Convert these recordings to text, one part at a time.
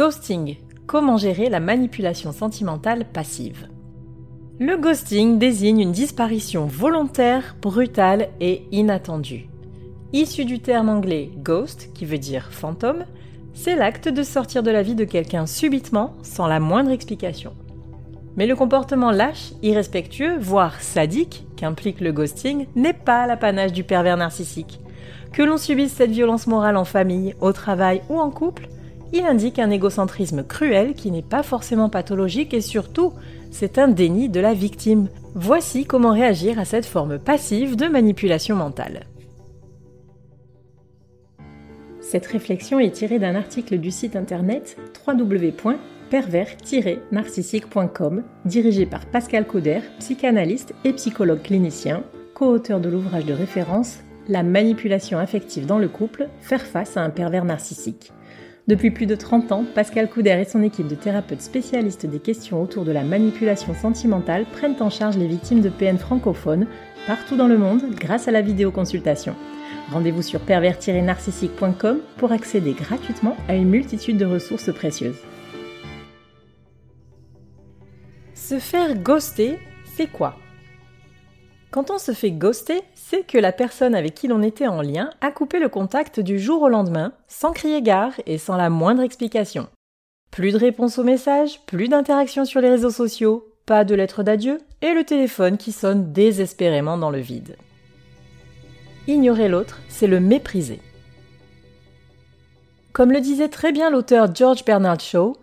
Ghosting. Comment gérer la manipulation sentimentale passive Le ghosting désigne une disparition volontaire, brutale et inattendue. Issu du terme anglais ghost, qui veut dire fantôme, c'est l'acte de sortir de la vie de quelqu'un subitement, sans la moindre explication. Mais le comportement lâche, irrespectueux, voire sadique qu'implique le ghosting n'est pas l'apanage du pervers narcissique. Que l'on subisse cette violence morale en famille, au travail ou en couple, il indique un égocentrisme cruel qui n'est pas forcément pathologique et surtout, c'est un déni de la victime. Voici comment réagir à cette forme passive de manipulation mentale. Cette réflexion est tirée d'un article du site internet www.pervers-narcissique.com dirigé par Pascal Cauder, psychanalyste et psychologue clinicien, co-auteur de l'ouvrage de référence La manipulation affective dans le couple, faire face à un pervers narcissique. Depuis plus de 30 ans, Pascal Couder et son équipe de thérapeutes spécialistes des questions autour de la manipulation sentimentale prennent en charge les victimes de PN francophones partout dans le monde grâce à la vidéoconsultation. Rendez-vous sur pervers-narcissique.com pour accéder gratuitement à une multitude de ressources précieuses. Se faire ghoster, c'est quoi? Quand on se fait ghoster, c'est que la personne avec qui l'on était en lien a coupé le contact du jour au lendemain, sans crier gare et sans la moindre explication. Plus de réponse aux messages, plus d'interaction sur les réseaux sociaux, pas de lettres d'adieu, et le téléphone qui sonne désespérément dans le vide. Ignorer l'autre, c'est le mépriser. Comme le disait très bien l'auteur George Bernard Shaw,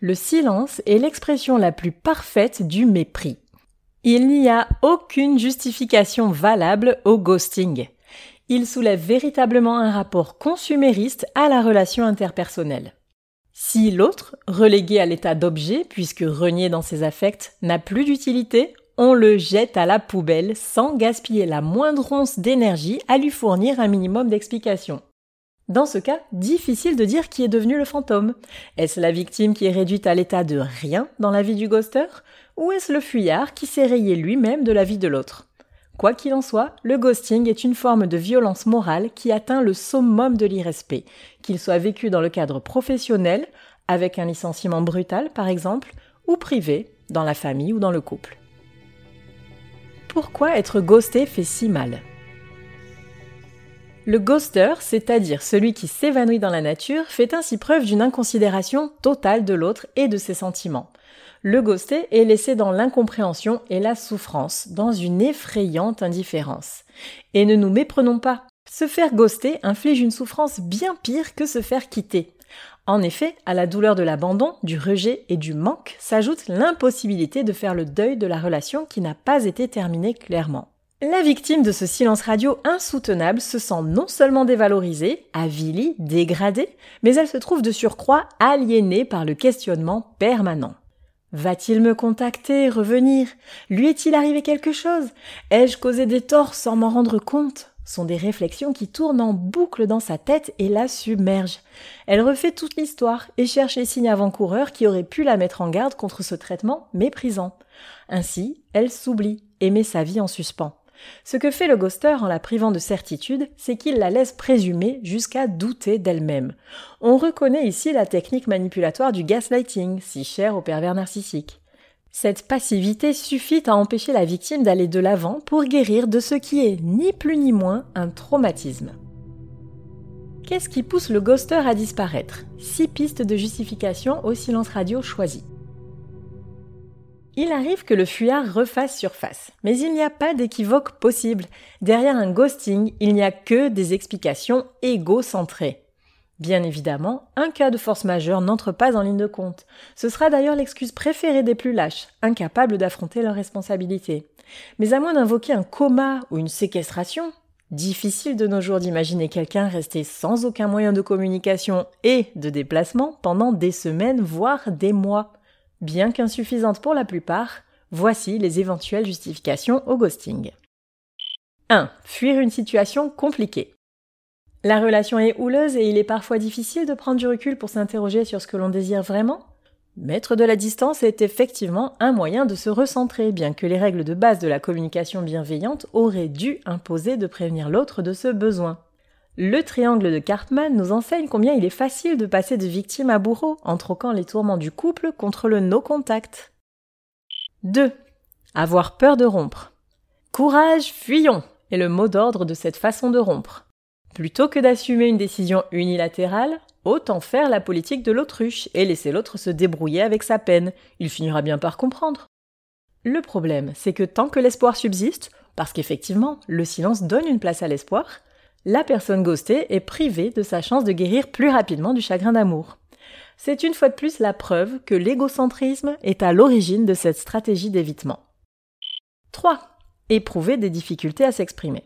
le silence est l'expression la plus parfaite du mépris. Il n'y a aucune justification valable au ghosting. Il soulève véritablement un rapport consumériste à la relation interpersonnelle. Si l'autre, relégué à l'état d'objet puisque renié dans ses affects, n'a plus d'utilité, on le jette à la poubelle sans gaspiller la moindre once d'énergie à lui fournir un minimum d'explications. Dans ce cas, difficile de dire qui est devenu le fantôme. Est-ce la victime qui est réduite à l'état de rien dans la vie du ghoster ou est-ce le fuyard qui s'est rayé lui-même de la vie de l'autre? Quoi qu'il en soit, le ghosting est une forme de violence morale qui atteint le summum de l'irrespect, qu'il soit vécu dans le cadre professionnel, avec un licenciement brutal par exemple, ou privé, dans la famille ou dans le couple. Pourquoi être ghosté fait si mal? Le ghoster, c'est-à-dire celui qui s'évanouit dans la nature, fait ainsi preuve d'une inconsidération totale de l'autre et de ses sentiments le ghosté est laissé dans l'incompréhension et la souffrance, dans une effrayante indifférence. Et ne nous méprenons pas, se faire ghoster inflige une souffrance bien pire que se faire quitter. En effet, à la douleur de l'abandon, du rejet et du manque s'ajoute l'impossibilité de faire le deuil de la relation qui n'a pas été terminée clairement. La victime de ce silence radio insoutenable se sent non seulement dévalorisée, avilie, dégradée, mais elle se trouve de surcroît aliénée par le questionnement permanent. Va-t-il me contacter, revenir? Lui est-il arrivé quelque chose? Ai-je causé des torts sans m'en rendre compte? Sont des réflexions qui tournent en boucle dans sa tête et la submergent. Elle refait toute l'histoire et cherche les signes avant-coureurs qui auraient pu la mettre en garde contre ce traitement méprisant. Ainsi, elle s'oublie et met sa vie en suspens. Ce que fait le ghoster en la privant de certitude, c'est qu'il la laisse présumer jusqu'à douter d'elle-même. On reconnaît ici la technique manipulatoire du gaslighting, si chère au pervers narcissique. Cette passivité suffit à empêcher la victime d'aller de l'avant pour guérir de ce qui est ni plus ni moins un traumatisme. Qu'est-ce qui pousse le ghoster à disparaître? Six pistes de justification au silence radio choisi. Il arrive que le fuyard refasse surface, mais il n'y a pas d'équivoque possible. Derrière un ghosting, il n'y a que des explications égocentrées. Bien évidemment, un cas de force majeure n'entre pas en ligne de compte. Ce sera d'ailleurs l'excuse préférée des plus lâches, incapables d'affronter leurs responsabilités. Mais à moins d'invoquer un coma ou une séquestration, difficile de nos jours d'imaginer quelqu'un rester sans aucun moyen de communication et de déplacement pendant des semaines, voire des mois. Bien qu'insuffisantes pour la plupart, voici les éventuelles justifications au ghosting. 1. Fuir une situation compliquée. La relation est houleuse et il est parfois difficile de prendre du recul pour s'interroger sur ce que l'on désire vraiment. Mettre de la distance est effectivement un moyen de se recentrer, bien que les règles de base de la communication bienveillante auraient dû imposer de prévenir l'autre de ce besoin. Le triangle de Cartman nous enseigne combien il est facile de passer de victime à bourreau en troquant les tourments du couple contre le no-contact. 2. Avoir peur de rompre. Courage, fuyons est le mot d'ordre de cette façon de rompre. Plutôt que d'assumer une décision unilatérale, autant faire la politique de l'autruche et laisser l'autre se débrouiller avec sa peine. Il finira bien par comprendre. Le problème, c'est que tant que l'espoir subsiste, parce qu'effectivement, le silence donne une place à l'espoir, la personne ghostée est privée de sa chance de guérir plus rapidement du chagrin d'amour. C'est une fois de plus la preuve que l'égocentrisme est à l'origine de cette stratégie d'évitement. 3. Éprouver des difficultés à s'exprimer.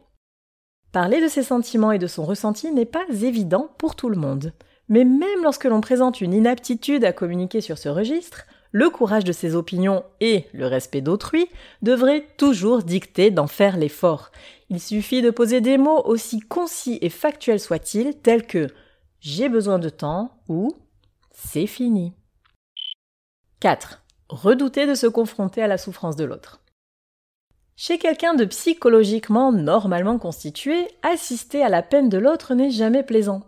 Parler de ses sentiments et de son ressenti n'est pas évident pour tout le monde. Mais même lorsque l'on présente une inaptitude à communiquer sur ce registre, le courage de ses opinions et le respect d'autrui devraient toujours dicter d'en faire l'effort. Il suffit de poser des mots aussi concis et factuels soient-ils, tels que j'ai besoin de temps ou c'est fini. 4. Redouter de se confronter à la souffrance de l'autre. Chez quelqu'un de psychologiquement normalement constitué, assister à la peine de l'autre n'est jamais plaisant.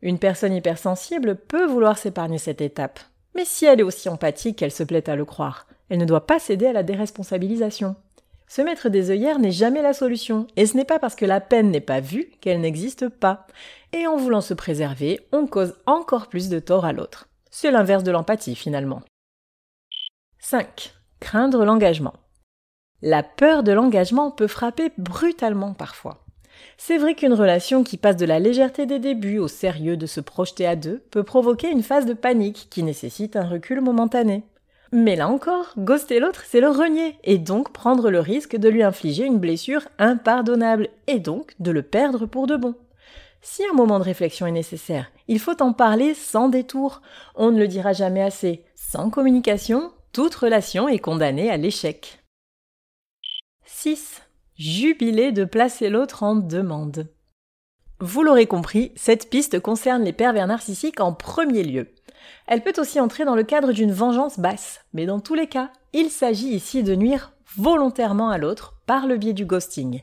Une personne hypersensible peut vouloir s'épargner cette étape. Mais si elle est aussi empathique qu'elle se plaît à le croire, elle ne doit pas céder à la déresponsabilisation. Se mettre des œillères n'est jamais la solution, et ce n'est pas parce que la peine n'est pas vue qu'elle n'existe pas. Et en voulant se préserver, on cause encore plus de tort à l'autre. C'est l'inverse de l'empathie finalement. 5. Craindre l'engagement. La peur de l'engagement peut frapper brutalement parfois. C'est vrai qu'une relation qui passe de la légèreté des débuts au sérieux de se projeter à deux peut provoquer une phase de panique qui nécessite un recul momentané. Mais là encore, ghoster l'autre, c'est le renier, et donc prendre le risque de lui infliger une blessure impardonnable, et donc de le perdre pour de bon. Si un moment de réflexion est nécessaire, il faut en parler sans détour. On ne le dira jamais assez. Sans communication, toute relation est condamnée à l'échec. 6. Jubilé de placer l'autre en demande. Vous l'aurez compris, cette piste concerne les pervers narcissiques en premier lieu. Elle peut aussi entrer dans le cadre d'une vengeance basse, mais dans tous les cas, il s'agit ici de nuire volontairement à l'autre par le biais du ghosting.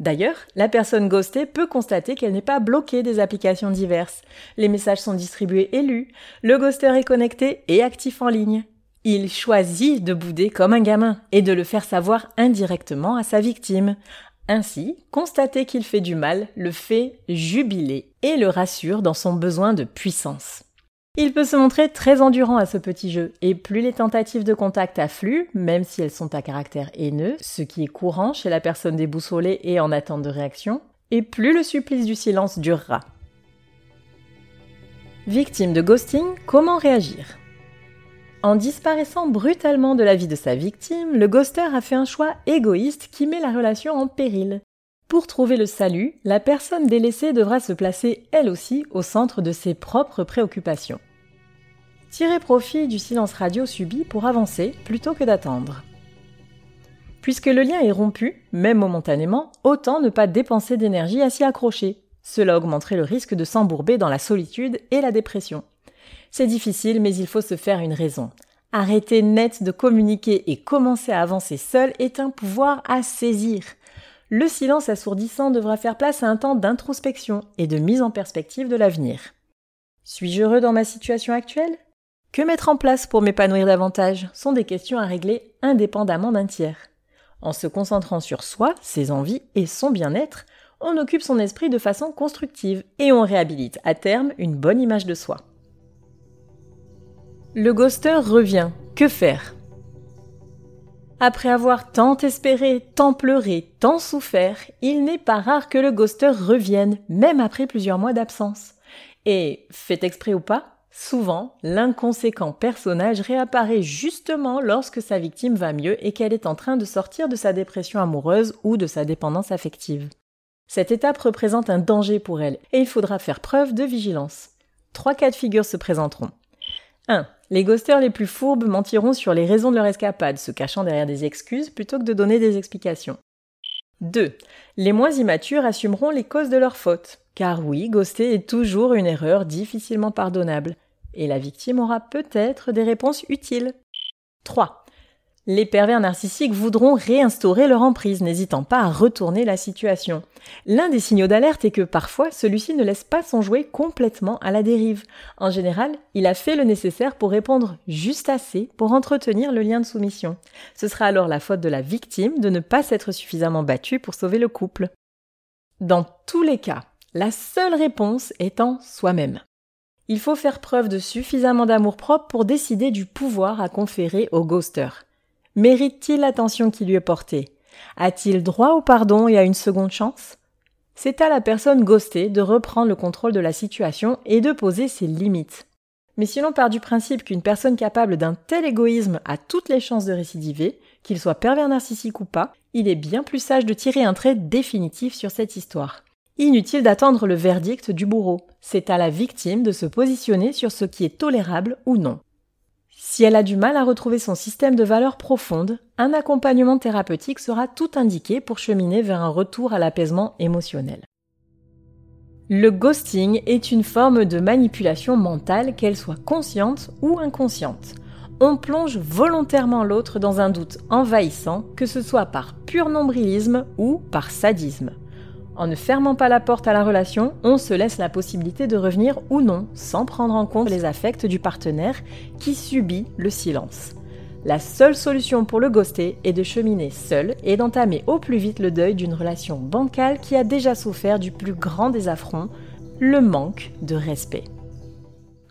D'ailleurs, la personne ghostée peut constater qu'elle n'est pas bloquée des applications diverses. Les messages sont distribués et lus, le ghoster est connecté et actif en ligne. Il choisit de bouder comme un gamin et de le faire savoir indirectement à sa victime. Ainsi, constater qu'il fait du mal le fait jubiler et le rassure dans son besoin de puissance. Il peut se montrer très endurant à ce petit jeu, et plus les tentatives de contact affluent, même si elles sont à caractère haineux, ce qui est courant chez la personne déboussolée et en attente de réaction, et plus le supplice du silence durera. Victime de ghosting, comment réagir? En disparaissant brutalement de la vie de sa victime, le ghoster a fait un choix égoïste qui met la relation en péril. Pour trouver le salut, la personne délaissée devra se placer elle aussi au centre de ses propres préoccupations. Tirer profit du silence radio subi pour avancer plutôt que d'attendre. Puisque le lien est rompu, même momentanément, autant ne pas dépenser d'énergie à s'y accrocher. Cela augmenterait le risque de s'embourber dans la solitude et la dépression. C'est difficile, mais il faut se faire une raison. Arrêter net de communiquer et commencer à avancer seul est un pouvoir à saisir. Le silence assourdissant devra faire place à un temps d'introspection et de mise en perspective de l'avenir. Suis-je heureux dans ma situation actuelle? Que mettre en place pour m'épanouir davantage sont des questions à régler indépendamment d'un tiers. En se concentrant sur soi, ses envies et son bien-être, on occupe son esprit de façon constructive et on réhabilite à terme une bonne image de soi. Le ghoster revient. Que faire? Après avoir tant espéré, tant pleuré, tant souffert, il n'est pas rare que le ghoster revienne, même après plusieurs mois d'absence. Et, fait exprès ou pas, souvent, l'inconséquent personnage réapparaît justement lorsque sa victime va mieux et qu'elle est en train de sortir de sa dépression amoureuse ou de sa dépendance affective. Cette étape représente un danger pour elle et il faudra faire preuve de vigilance. Trois cas de figure se présenteront. 1. Les ghosters les plus fourbes mentiront sur les raisons de leur escapade, se cachant derrière des excuses plutôt que de donner des explications. 2. Les moins immatures assumeront les causes de leur faute, car oui, ghoster est toujours une erreur difficilement pardonnable, et la victime aura peut-être des réponses utiles. 3. Les pervers narcissiques voudront réinstaurer leur emprise, n'hésitant pas à retourner la situation. L'un des signaux d'alerte est que parfois celui-ci ne laisse pas son jouet complètement à la dérive. En général, il a fait le nécessaire pour répondre juste assez pour entretenir le lien de soumission. Ce sera alors la faute de la victime de ne pas s'être suffisamment battue pour sauver le couple. Dans tous les cas, la seule réponse étant soi-même. Il faut faire preuve de suffisamment d'amour-propre pour décider du pouvoir à conférer au ghoster. Mérite-t-il l'attention qui lui est portée? A-t-il droit au pardon et à une seconde chance? C'est à la personne ghostée de reprendre le contrôle de la situation et de poser ses limites. Mais si l'on part du principe qu'une personne capable d'un tel égoïsme a toutes les chances de récidiver, qu'il soit pervers narcissique ou pas, il est bien plus sage de tirer un trait définitif sur cette histoire. Inutile d'attendre le verdict du bourreau. C'est à la victime de se positionner sur ce qui est tolérable ou non. Si elle a du mal à retrouver son système de valeurs profondes, un accompagnement thérapeutique sera tout indiqué pour cheminer vers un retour à l'apaisement émotionnel. Le ghosting est une forme de manipulation mentale, qu'elle soit consciente ou inconsciente. On plonge volontairement l'autre dans un doute envahissant, que ce soit par pur nombrilisme ou par sadisme. En ne fermant pas la porte à la relation, on se laisse la possibilité de revenir ou non, sans prendre en compte les affects du partenaire qui subit le silence. La seule solution pour le ghoster est de cheminer seul et d'entamer au plus vite le deuil d'une relation bancale qui a déjà souffert du plus grand des affronts, le manque de respect.